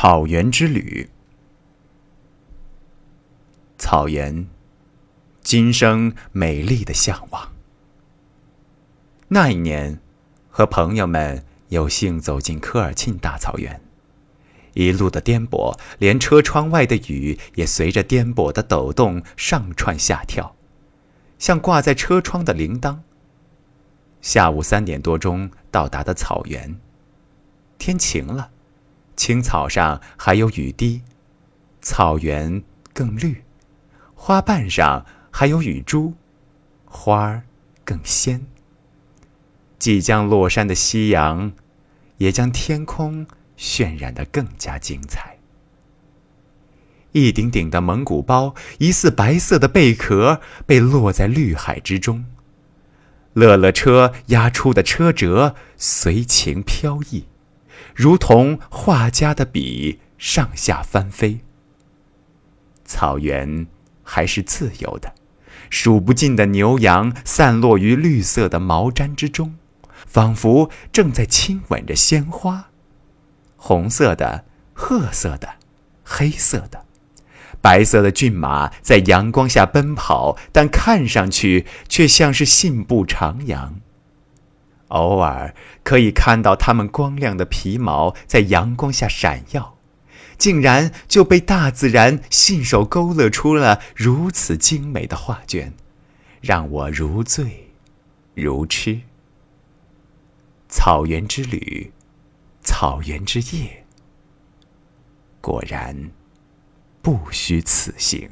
草原之旅。草原，今生美丽的向往。那一年，和朋友们有幸走进科尔沁大草原，一路的颠簸，连车窗外的雨也随着颠簸的抖动上窜下跳，像挂在车窗的铃铛。下午三点多钟到达的草原，天晴了。青草上还有雨滴，草原更绿，花瓣上还有雨珠，花儿更鲜。即将落山的夕阳，也将天空渲染得更加精彩。一顶顶的蒙古包，疑似白色的贝壳，被落在绿海之中。乐乐车压出的车辙，随情飘逸。如同画家的笔上下翻飞。草原还是自由的，数不尽的牛羊散落于绿色的毛毡之中，仿佛正在亲吻着鲜花。红色的、褐色的、黑色的、白色的骏马在阳光下奔跑，但看上去却像是信步徜徉。偶尔可以看到它们光亮的皮毛在阳光下闪耀，竟然就被大自然信手勾勒出了如此精美的画卷，让我如醉如痴。草原之旅，草原之夜，果然不虚此行。